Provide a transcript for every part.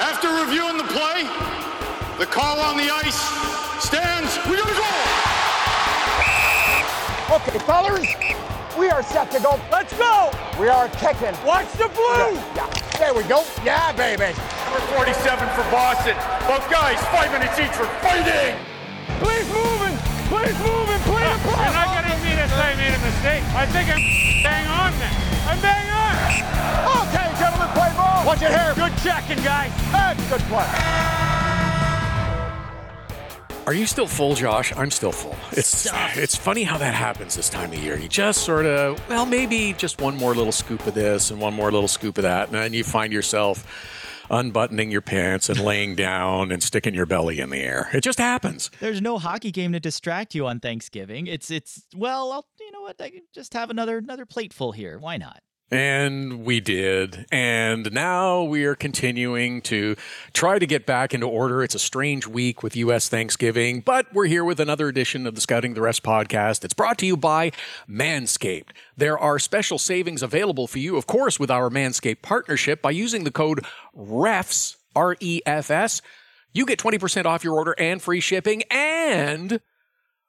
After reviewing the play, the call on the ice stands. We gotta go! Okay, fellas, we are set to go. Let's go! We are kicking. Watch the blue! Yeah, yeah. There we go. Yeah, baby. Number 47 for Boston. Both guys, five minutes each for fighting! Please moving! Please moving! Please I'm not going to me to say I made a mistake. I think I'm bang on then. I'm bang on. Okay, gentlemen, play ball. Watch it here. Good checking, guys. That's good play. Are you still full, Josh? I'm still full. It's it's funny how that happens this time of year. You just sort of, well, maybe just one more little scoop of this and one more little scoop of that, and then you find yourself unbuttoning your pants and laying down and sticking your belly in the air. It just happens. There's no hockey game to distract you on Thanksgiving. It's it's well, I'll, you know what? I can just have another another plateful here. Why not? And we did. And now we are continuing to try to get back into order. It's a strange week with U.S. Thanksgiving, but we're here with another edition of the Scouting the Refs podcast. It's brought to you by Manscaped. There are special savings available for you, of course, with our Manscaped partnership by using the code REFS, R E F S. You get 20% off your order and free shipping and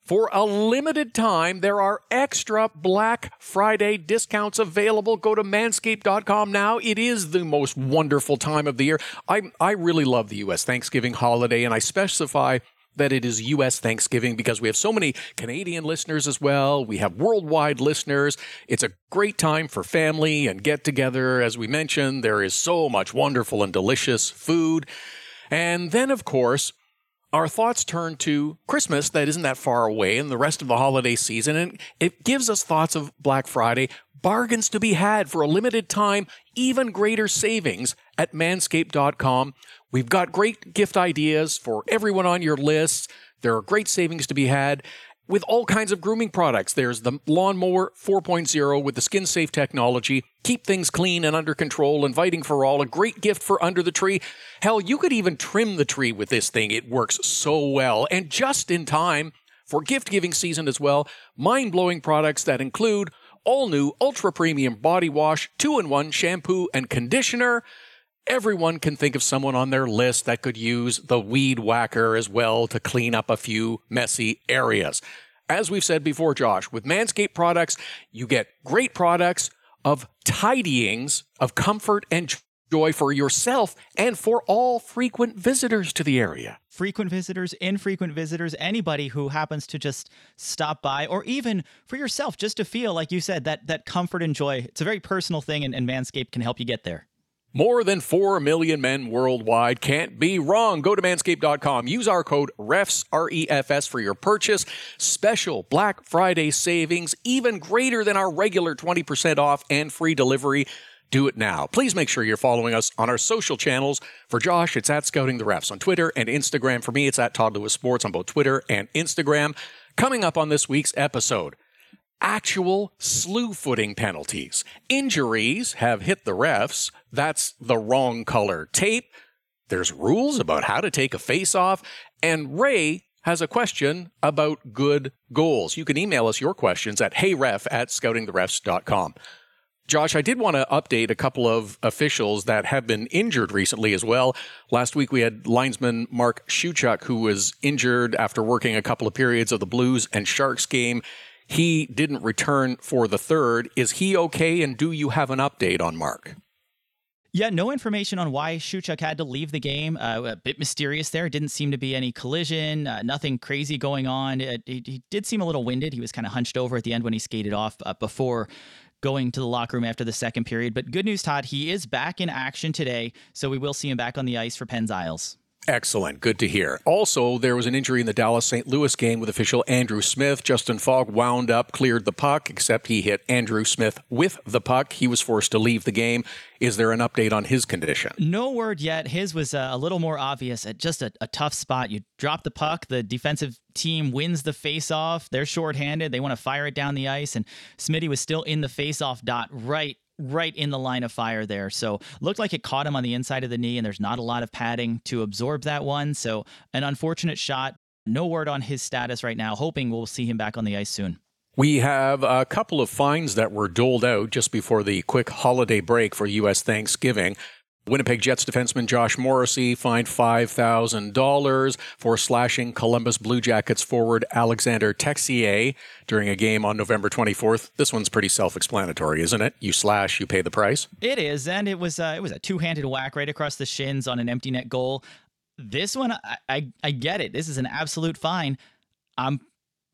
for a limited time, there are extra Black Friday discounts available. Go to manscaped.com now. It is the most wonderful time of the year. I, I really love the U.S. Thanksgiving holiday, and I specify that it is U.S. Thanksgiving because we have so many Canadian listeners as well. We have worldwide listeners. It's a great time for family and get together. As we mentioned, there is so much wonderful and delicious food. And then, of course, our thoughts turn to Christmas that isn't that far away and the rest of the holiday season. And it gives us thoughts of Black Friday, bargains to be had for a limited time, even greater savings at manscaped.com. We've got great gift ideas for everyone on your list. There are great savings to be had with all kinds of grooming products. There's the Lawnmower 4.0 with the skin safe technology. Keep things clean and under control, inviting for all. A great gift for under the tree. Hell, you could even trim the tree with this thing. It works so well and just in time for gift giving season as well. Mind blowing products that include all new ultra premium body wash, two in one shampoo and conditioner. Everyone can think of someone on their list that could use the weed whacker as well to clean up a few messy areas. As we've said before, Josh, with Manscaped products, you get great products of tidyings of comfort and joy for yourself and for all frequent visitors to the area. Frequent visitors, infrequent visitors, anybody who happens to just stop by, or even for yourself, just to feel, like you said, that that comfort and joy. It's a very personal thing, and, and Manscaped can help you get there. More than 4 million men worldwide can't be wrong. Go to manscaped.com. Use our code REFS, R E F S, for your purchase. Special Black Friday savings, even greater than our regular 20% off and free delivery. Do it now. Please make sure you're following us on our social channels. For Josh, it's at Scouting the Refs on Twitter and Instagram. For me, it's at Todd Lewis Sports on both Twitter and Instagram. Coming up on this week's episode, actual slew footing penalties. Injuries have hit the refs. That's the wrong color tape. There's rules about how to take a face off. And Ray has a question about good goals. You can email us your questions at heyref at scoutingtherefs.com. Josh, I did want to update a couple of officials that have been injured recently as well. Last week we had linesman Mark Shewchyk, who was injured after working a couple of periods of the Blues and Sharks game. He didn't return for the third. Is he okay? And do you have an update on Mark? Yeah, no information on why Shewchyk had to leave the game. Uh, a bit mysterious there. Didn't seem to be any collision, uh, nothing crazy going on. Uh, he, he, did seem a little winded. He was kind of hunched over at the end when he skated off uh, before going to the locker room after the second period. But good news, Todd, he is back in action today, so we will see him back on the ice for Penn's Isles. Excellent. Good to hear. Also, there was an injury in the Dallas St. Louis game with official Andrew Smith. Justin Faulk wound up, cleared the puck, except he hit Andrew Smith with the puck. He was forced to leave the game. Is there an update on his condition? No word yet. His was uh, a little more obvious at just a, a tough spot. You drop the puck, the defensive team wins the face-off. They're shorthanded. They want to fire it down the ice, and Smitty was still in the face-off dot right right in the line of fire there. So looked like it caught him on the inside of the knee, and there's not a lot of padding to absorb that one. So an unfortunate shot. No word on his status right now. Hoping we'll see him back on the ice soon. We have a couple of fines that were doled out just before the quick holiday break for U.S. Thanksgiving. Winnipeg Jets defenseman Josh Morrissey fined $5,000 for slashing Columbus Blue Jackets forward Alexander Texier during a game on November 24th. This one's pretty self-explanatory, isn't it? You slash, you pay the price. It is, and it was uh, it was a two-handed whack right across the shins on an empty net goal. This one, I, I I get it. This is an absolute fine. I'm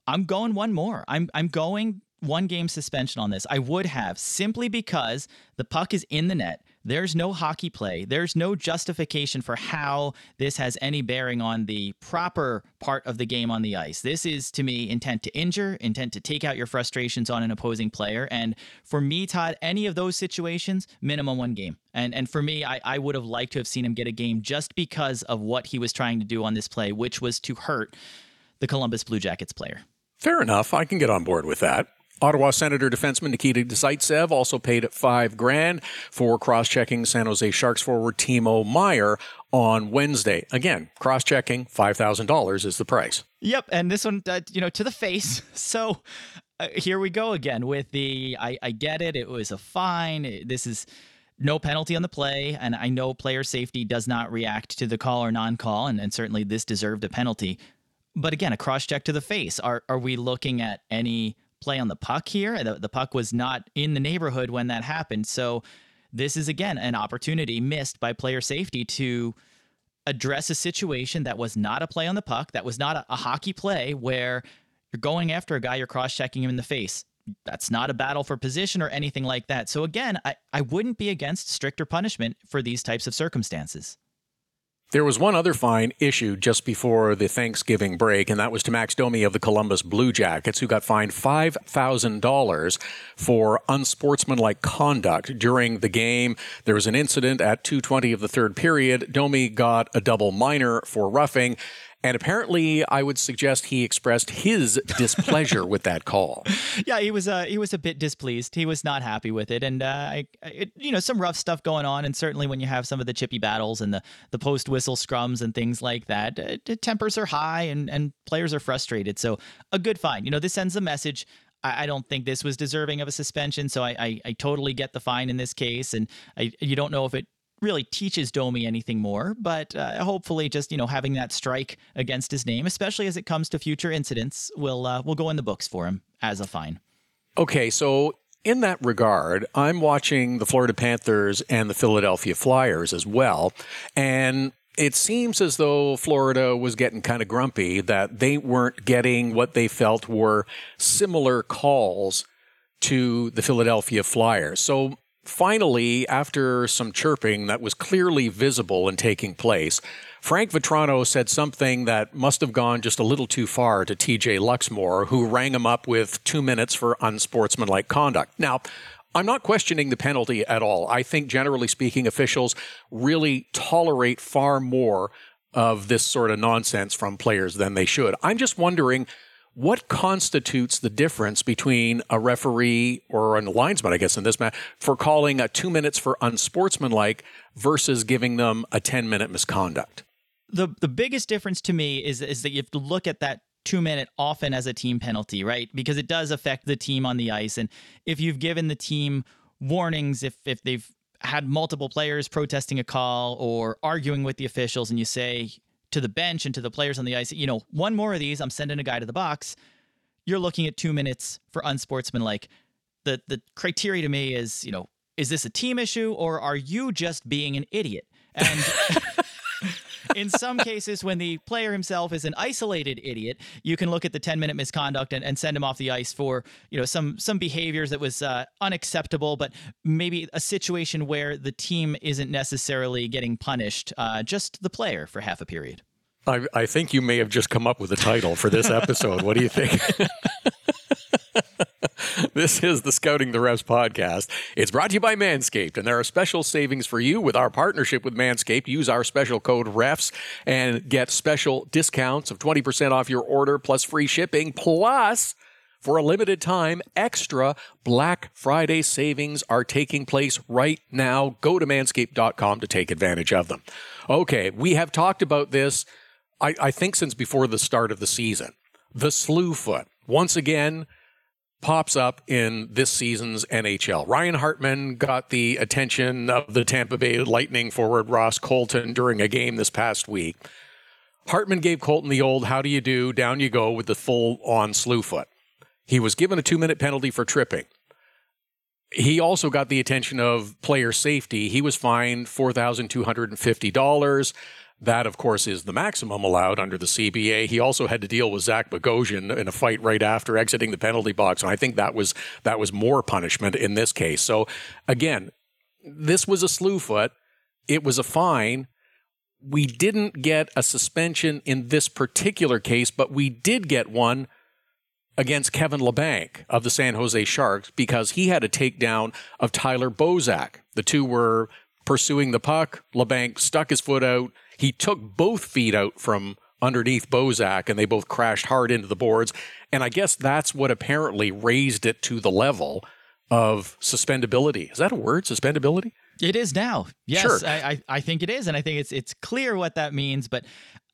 I'm going one more. I'm I'm going one game suspension on this. I would have simply because the puck is in the net. There's no hockey play. There's no justification for how this has any bearing on the proper part of the game on the ice. This is, to me, intent to injure, intent to take out your frustrations on an opposing player. And for me, Todd, any of those situations, minimum one game. And and for me, I, I would have liked to have seen him get a game just because of what he was trying to do on this play, which was to hurt the Columbus Blue Jackets player. Fair enough. I can get on board with that. Ottawa Senator defenseman Nikita Zaitsev also paid five grand for cross-checking San Jose Sharks forward Timo Meier on Wednesday. Again, cross-checking five thousand dollars is the price. Yep, and this one, uh, you know, to the face. So uh, here we go again with the. I, I get it. It was a fine. This is no penalty on the play, and I know player safety does not react to the call or non-call, and, and certainly this deserved a penalty. But again, a cross-check to the face. Are are we looking at any? Play on the puck here. The, the puck was not in the neighborhood when that happened. So this is again an opportunity missed by player safety to address a situation that was not a play on the puck, that was not a, a hockey play where you're going after a guy, you're cross checking him in the face. That's not a battle for position or anything like that. So again, I, I wouldn't be against stricter punishment for these types of circumstances. There was one other fine issued just before the Thanksgiving break, and that was to Max Domi of the Columbus Blue Jackets, who got fined $5,000 for unsportsmanlike conduct during the game. There was an incident at 220 of the third period. Domi got a double minor for roughing. And apparently, I would suggest he expressed his displeasure with that call. Yeah, he was uh, he was a bit displeased. He was not happy with it, and uh, I, it, you know, some rough stuff going on. And certainly, when you have some of the chippy battles and the the post whistle scrums and things like that, uh, tempers are high and and players are frustrated. So a good fine. You know, this sends a message. I, don't think this was deserving of a suspension, so I, I, I totally get the fine in this case, and I, you don't know if it really teaches Domi anything more, but uh, hopefully, just you know, having that strike against his name, especially as it comes to future incidents, will uh, will go in the books for him as a fine. Okay, so in that regard, I'm watching the Florida Panthers and the Philadelphia Flyers as well, and it seems as though Florida was getting kind of grumpy that they weren't getting what they felt were similar calls to the Philadelphia Flyers. So Finally, after some chirping that was clearly visible and taking place, Frank Vatrano said something that must have gone just a little too far to TJ Luxmore, who rang him up with two minutes for unsportsmanlike conduct. Now, I'm not questioning the penalty at all. I think, generally speaking, officials really tolerate far more of this sort of nonsense from players than they should. I'm just wondering what constitutes the difference between a referee or a linesman, I guess, in this match, for calling a two minutes for unsportsmanlike versus giving them a 10 minute misconduct? The, the biggest difference to me is, is that you have to look at that two minute often as a team penalty, right? Because it does affect the team on the ice. And if you've given the team warnings, if, if they've had multiple players protesting a call or arguing with the officials, and you say, to the bench and to the players on the ice, you know, one more of these, I'm sending a guy to the box. You're looking at two minutes for unsportsmanlike. The the criteria to me is, you know, is this a team issue or are you just being an idiot? And in some cases, when the player himself is an isolated idiot, you can look at the 10 minute misconduct and, and send him off the ice for, you know, some some behaviors that was uh, unacceptable, but maybe a situation where the team isn't necessarily getting punished, uh, just the player for half a period. I, I think you may have just come up with a title for this episode. what do you think? this is the Scouting the Refs podcast. It's brought to you by Manscaped, and there are special savings for you with our partnership with Manscaped. Use our special code REFS and get special discounts of 20% off your order plus free shipping. Plus, for a limited time, extra Black Friday savings are taking place right now. Go to manscaped.com to take advantage of them. Okay, we have talked about this, I, I think, since before the start of the season. The slew foot. Once again, pops up in this season's NHL. Ryan Hartman got the attention of the Tampa Bay Lightning forward Ross Colton during a game this past week. Hartman gave Colton the old how do you do, down you go with the full on slew foot. He was given a two minute penalty for tripping. He also got the attention of player safety. He was fined $4,250. That, of course, is the maximum allowed under the CBA. He also had to deal with Zach Bogosian in a fight right after exiting the penalty box, and I think that was that was more punishment in this case. So, again, this was a slew foot. It was a fine. We didn't get a suspension in this particular case, but we did get one against Kevin Labanc of the San Jose Sharks because he had a takedown of Tyler Bozak. The two were pursuing the puck. Labanc stuck his foot out. He took both feet out from underneath Bozak and they both crashed hard into the boards. And I guess that's what apparently raised it to the level of suspendability. Is that a word? Suspendability? It is now. Yes, Sure. I, I, I think it is, and I think it's it's clear what that means. But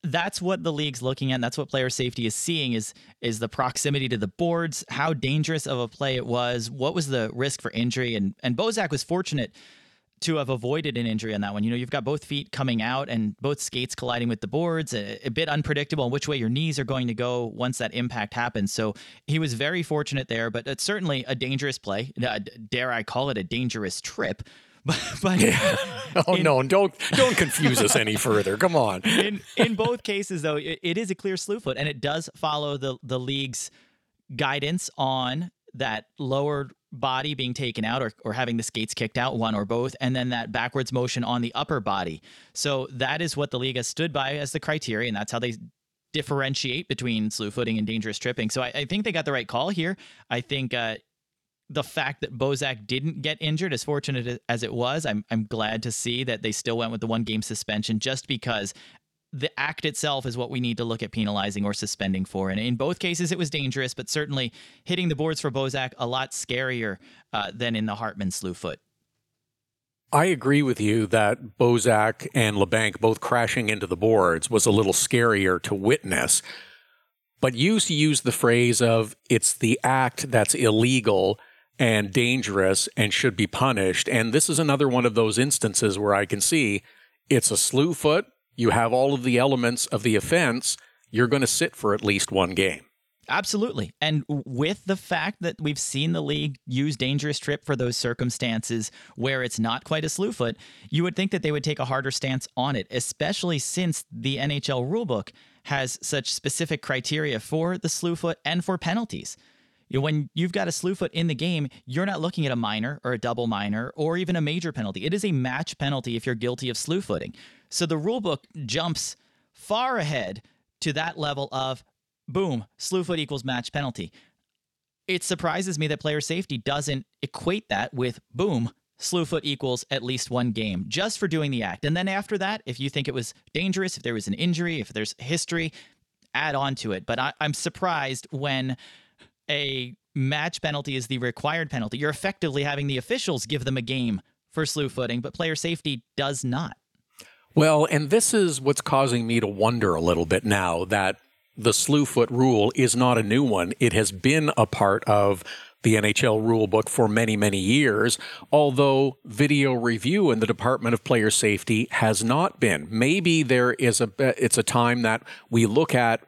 that's what the league's looking at. And that's what player safety is seeing is is the proximity to the boards, how dangerous of a play it was, what was the risk for injury, and and Bozak was fortunate to have avoided an injury on that one. You know, you've got both feet coming out and both skates colliding with the boards, a, a bit unpredictable on which way your knees are going to go once that impact happens. So he was very fortunate there, but it's certainly a dangerous play. Uh, dare I call it a dangerous trip? But, but Oh In- no, don't don't confuse us any further. Come on. in in both cases though it, it is a clear slew foot and it does follow the the league's guidance on that lower body being taken out or, or having the skates kicked out one or both and then that backwards motion on the upper body. So that is what the league has stood by as the criteria and that's how they differentiate between slew footing and dangerous tripping. So i, I think they got the right call here. I think uh, the fact that Bozak didn't get injured, as fortunate as it was, I'm I'm glad to see that they still went with the one game suspension just because the act itself is what we need to look at penalizing or suspending for. And in both cases, it was dangerous, but certainly hitting the boards for Bozak a lot scarier uh, than in the Hartman slew foot. I agree with you that Bozak and Labanc both crashing into the boards was a little scarier to witness. But you use the phrase of it's the act that's illegal and dangerous and should be punished. And this is another one of those instances where I can see it's a slew foot. You have all of the elements of the offense. You're going to sit for at least one game. Absolutely. And with the fact that we've seen the league use dangerous trip for those circumstances where it's not quite a slew foot, you would think that they would take a harder stance on it, especially since the NHL rulebook has such specific criteria for the slew foot and for penalties. When you've got a slew foot in the game, you're not looking at a minor or a double minor or even a major penalty. It is a match penalty if you're guilty of slew footing. So the rulebook jumps far ahead to that level of boom, slew foot equals match penalty. It surprises me that player safety doesn't equate that with boom, slew foot equals at least one game just for doing the act. And then after that, if you think it was dangerous, if there was an injury, if there's history, add on to it. But I, I'm surprised when a match penalty is the required penalty. You're effectively having the officials give them a game for slew footing, but player safety does not. Well, and this is what's causing me to wonder a little bit now that the slew foot rule is not a new one. It has been a part of the NHL rule book for many, many years, although video review in the Department of Player Safety has not been. Maybe there is a it's a time that we look at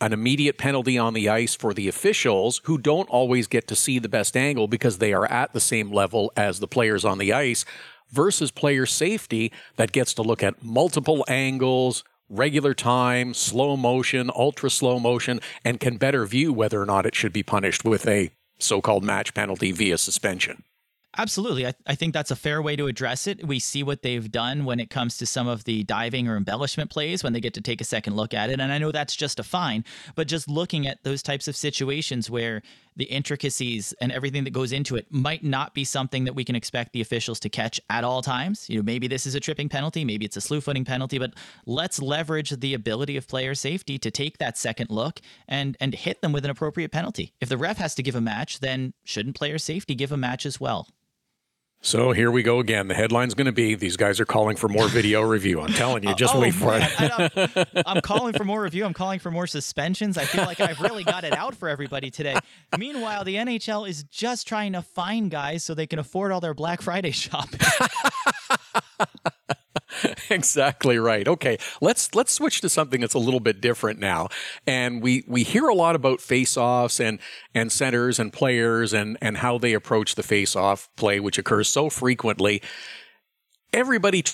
an immediate penalty on the ice for the officials who don't always get to see the best angle because they are at the same level as the players on the ice versus player safety that gets to look at multiple angles, regular time, slow motion, ultra slow motion, and can better view whether or not it should be punished with a so called match penalty via suspension. Absolutely. I, I think that's a fair way to address it. We see what they've done when it comes to some of the diving or embellishment plays when they get to take a second look at it. And I know that's just a fine, but just looking at those types of situations where the intricacies and everything that goes into it might not be something that we can expect the officials to catch at all times. You know, maybe this is a tripping penalty, maybe it's a slew footing penalty, but let's leverage the ability of player safety to take that second look and and hit them with an appropriate penalty. If the ref has to give a match, then shouldn't player safety give a match as well? So here we go again. The headline's going to be these guys are calling for more video review. I'm telling you, just Oh, wait for it. I'm calling for more review. I'm calling for more suspensions. I feel like I've really got it out for everybody today. Meanwhile, the NHL is just trying to find guys so they can afford all their Black Friday shopping. exactly right. Okay, let's let's switch to something that's a little bit different now. And we we hear a lot about face-offs and and centers and players and and how they approach the face-off play, which occurs so frequently. Everybody t-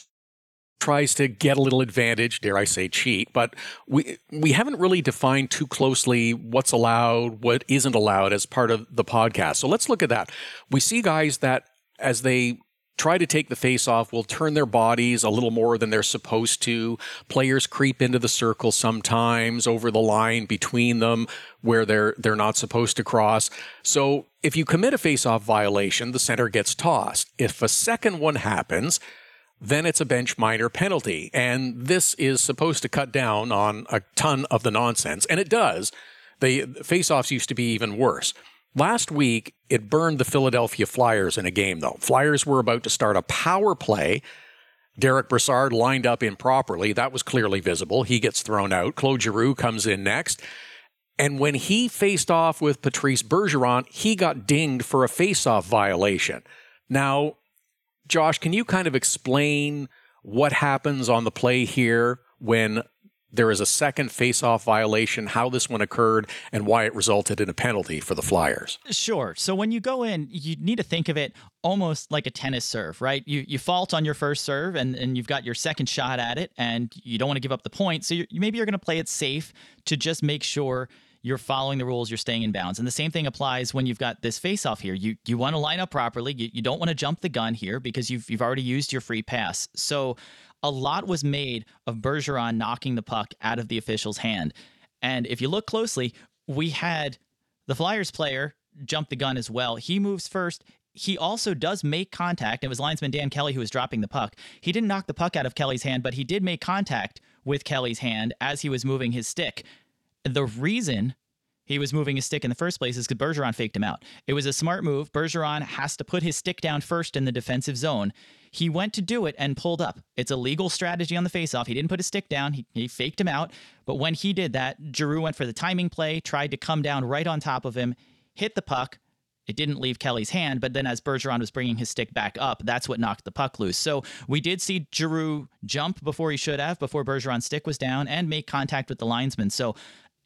tries to get a little advantage, dare I say cheat, but we we haven't really defined too closely what's allowed, what isn't allowed as part of the podcast. So let's look at that. We see guys that as they try to take the face off will turn their bodies a little more than they're supposed to. Players creep into the circle sometimes over the line between them where they're they're not supposed to cross. So if you commit a face off violation, the center gets tossed. If a second one happens, then it's a bench minor penalty. And this is supposed to cut down on a ton of the nonsense. And it does. The face offs used to be even worse. Last week, it burned the Philadelphia Flyers in a game, though. Flyers were about to start a power play. Derek Brassard lined up improperly. That was clearly visible. He gets thrown out. Claude Giroux comes in next. And when he faced off with Patrice Bergeron, he got dinged for a face-off violation. Now, Josh, can you kind of explain what happens on the play here when there is a second face-off violation, how this one occurred, and why it resulted in a penalty for the Flyers? Sure. So when you go in, you need to think of it almost like a tennis serve, right? You you fault on your first serve, and, and you've got your second shot at it, and you don't want to give up the point. So you're, maybe you're going to play it safe to just make sure you're following the rules, you're staying in bounds. And the same thing applies when you've got this face off here. You you want to line up properly. You, you don't want to jump the gun here because you've you've already used your free pass. So a lot was made of Bergeron knocking the puck out of the official's hand. And if you look closely, we had the Flyers player jump the gun as well. He moves first. He also does make contact. It was linesman Dan Kelly who was dropping the puck. He didn't knock the puck out of Kelly's hand, but he did make contact with Kelly's hand as he was moving his stick. The reason he was moving his stick in the first place is because Bergeron faked him out. It was a smart move. Bergeron has to put his stick down first in the defensive zone. He went to do it and pulled up. It's a legal strategy on the faceoff. He didn't put his stick down. He, he faked him out. But when he did that, Giroux went for the timing play, tried to come down right on top of him, hit the puck. It didn't leave Kelly's hand, but then as Bergeron was bringing his stick back up, that's what knocked the puck loose. So we did see Giroux jump before he should have, before Bergeron's stick was down, and make contact with the linesman. So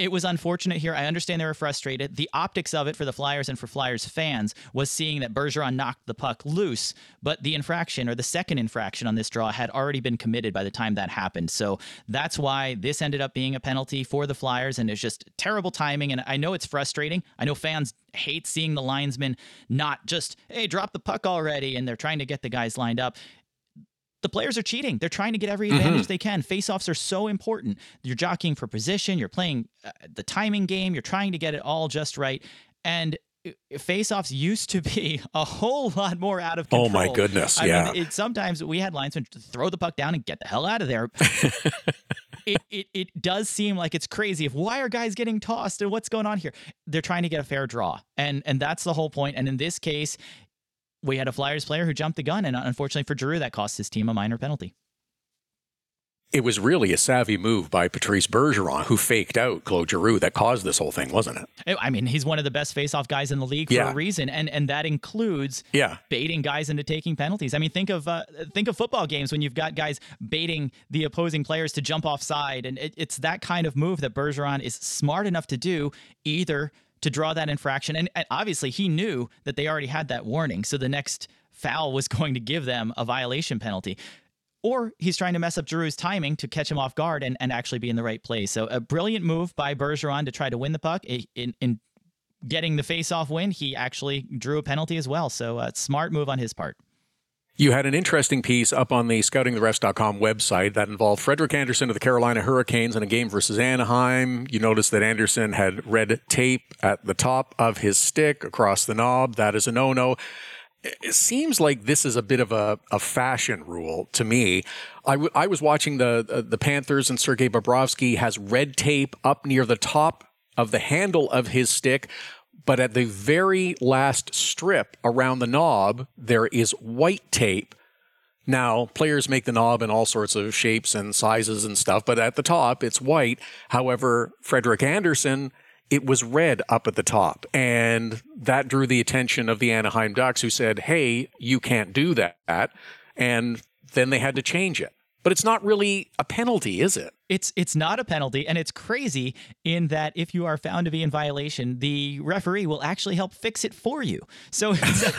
it was unfortunate here. I understand they were frustrated. The optics of it for the Flyers and for Flyers fans was seeing that Bergeron knocked the puck loose, but the infraction or the second infraction on this draw had already been committed by the time that happened. So that's why this ended up being a penalty for the Flyers, and it's just terrible timing. And I know it's frustrating. I know fans hate seeing the linesman not just, hey, drop the puck already, and they're trying to get the guys lined up the players are cheating. They're trying to get every advantage they can. Face-offs are so important. You're jockeying for position. You're playing uh, the timing game. You're trying to get it all just right. And uh, face-offs used to be a whole lot more out of control. Oh, my goodness, I yeah. Mean, it, sometimes we had linesmen throw the puck down and get the hell out of there. it, it it does seem like it's crazy. If why are guys getting tossed and what's going on here? They're trying to get a fair draw, and and that's the whole point. And in this case, we had a Flyers player who jumped the gun, and unfortunately for Giroux, that cost his team a minor penalty. It was really a savvy move by Patrice Bergeron, who faked out Claude Giroux, that caused this whole thing, wasn't it? I mean, he's one of the best face-off guys in the league for Yeah. a reason, and and that includes Yeah. baiting guys into taking penalties. I mean, think of uh, think of football games when you've got guys baiting the opposing players to jump offside, and it, it's that kind of move that Bergeron is smart enough to do, either to draw that infraction, and, and obviously he knew that they already had that warning, so the next foul was going to give them a violation penalty. Or he's trying to mess up Giroux's timing to catch him off guard and, and actually be in the right place. So a brilliant move by Bergeron to try to win the puck. In, in getting the face-off win, he actually drew a penalty as well. So a smart move on his part. You had an interesting piece up on the scoutingtherefs.com website that involved Frederik Andersen of the Carolina Hurricanes in a game versus Anaheim. You noticed that Andersen had red tape at the top of his stick across the knob. That is a no no. It seems like this is a bit of a, a fashion rule to me. I, w- I was watching the, uh, the Panthers and Sergei Bobrovsky has red tape up near the top of the handle of his stick. But at the very last strip around the knob, there is white tape. Now, players make the knob in all sorts of shapes and sizes and stuff, but at the top, it's white. However, Frederik Andersen, it was red up at the top. And that drew the attention of the Anaheim Ducks, who said, hey, you can't do that. And then they had to change it. But it's not really a penalty, is it? It's it's not a penalty, and it's crazy in that if you are found to be in violation, the referee will actually help fix it for you. So it's,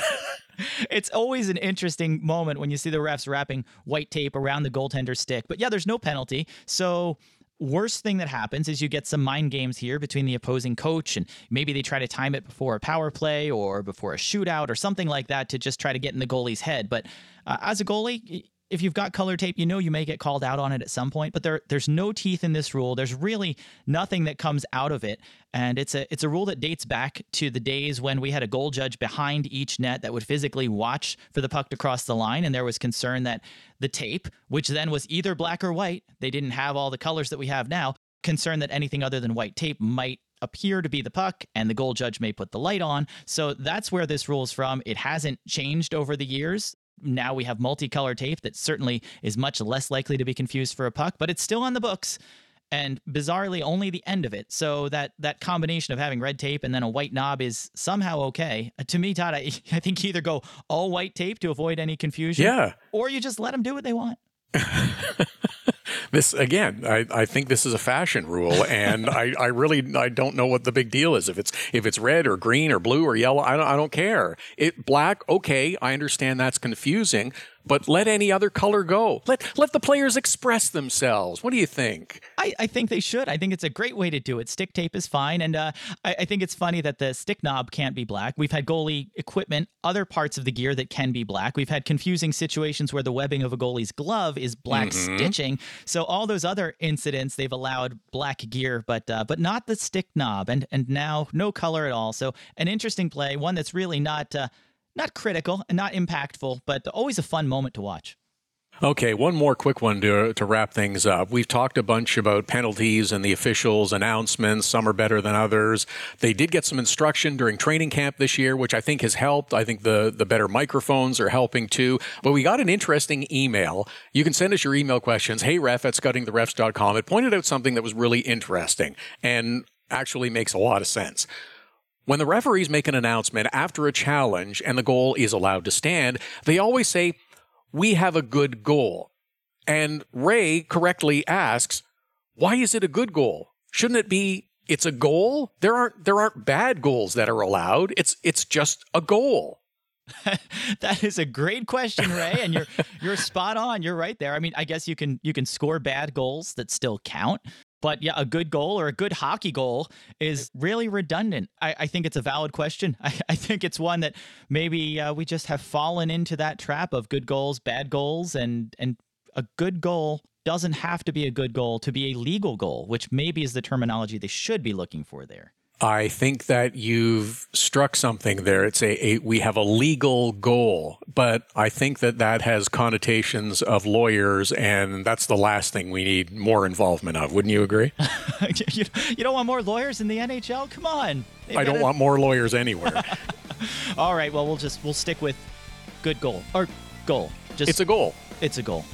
it's always an interesting moment when you see the refs wrapping white tape around the goaltender's stick. But yeah, there's no penalty. So worst thing that happens is you get some mind games here between the opposing coach and maybe they try to time it before a power play or before a shootout or something like that to just try to get in the goalie's head but uh, as a goalie if you've got color tape, you know you may get called out on it at some point, but there there's no teeth in this rule. There's really nothing that comes out of it. And it's a it's a rule that dates back to the days when we had a goal judge behind each net that would physically watch for the puck to cross the line and there was concern that the tape, which then was either black or white, they didn't have all the colors that we have now, concern that anything other than white tape might appear to be the puck and the goal judge may put the light on. So that's where this rule is from. It hasn't changed over the years now we have multicolor tape that certainly is much less likely to be confused for a puck, but it's still on the books. And bizarrely, only the end of it. So that that combination of having red tape and then a white knob is somehow okay. Uh, to me, Todd, I, I think you either go all white tape to avoid any confusion, Yeah. or you just let them do what they want. this again I, I think this is a fashion rule and I, I really i don't know what the big deal is. If it's if it's red or green or blue or yellow i don't i don't care. It black okay i understand that's confusing but let any other color go let let the players express themselves what do you think I, I think they should. I think it's a great way to do it. Stick tape is fine. And uh, I, I think it's funny that the stick knob can't be black. We've had goalie equipment, other parts of the gear that can be black. We've had confusing situations where the webbing of a goalie's glove is black stitching. So all those other incidents, they've allowed black gear, but uh, but not the stick knob. And and now no color at all. So an interesting play, one that's really not uh, not critical and not impactful, but always a fun moment to watch. Okay, one more quick one to, to wrap things up. We've talked a bunch about penalties and the officials' announcements. Some are better than others. They did get some instruction during training camp this year, which I think has helped. I think the, the better microphones are helping too. But we got an interesting email. You can send us your email questions. Hey, ref at scoutingtherefs.com. It pointed out something that was really interesting and actually makes a lot of sense. When the referees make an announcement after a challenge and the goal is allowed to stand, they always say, We have a good goal. And Ray correctly asks, Why is it a good goal? Shouldn't it be it's a goal? There aren't there aren't bad goals that are allowed. It's it's just a goal. that is a great question, Ray, and you're you're spot on. You're right there. I mean, I guess you can you can score bad goals that still count, but yeah, a good goal or a good hockey goal is really redundant. I, I think it's a valid question. I, I think it's one that maybe uh, we just have fallen into that trap of good goals, bad goals, and and a good goal doesn't have to be a good goal to be a legal goal, which maybe is the terminology they should be looking for there. I think that you've struck something there. It's a, a, we have a legal goal, but I think that that has connotations of lawyers, and that's the last thing we need more involvement of. Wouldn't you agree? you, you don't want more lawyers in the NHL? Come on. They've I don't gotta- want more lawyers anywhere. All right. Well, we'll just we'll stick with good goal or goal. Just it's a goal. it's a goal.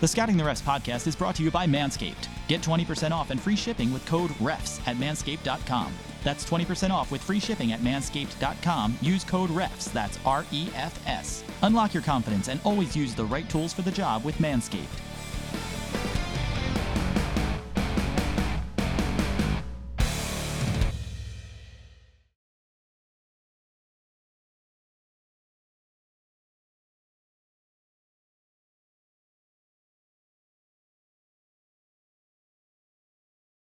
The Scouting the Refs podcast is brought to you by Manscaped. Get 20% off and free shipping with code REFS at manscaped.com. That's 20% off with free shipping at manscaped.com. Use code REFS, that's R E F S. Unlock your confidence and always use the right tools for the job with Manscaped.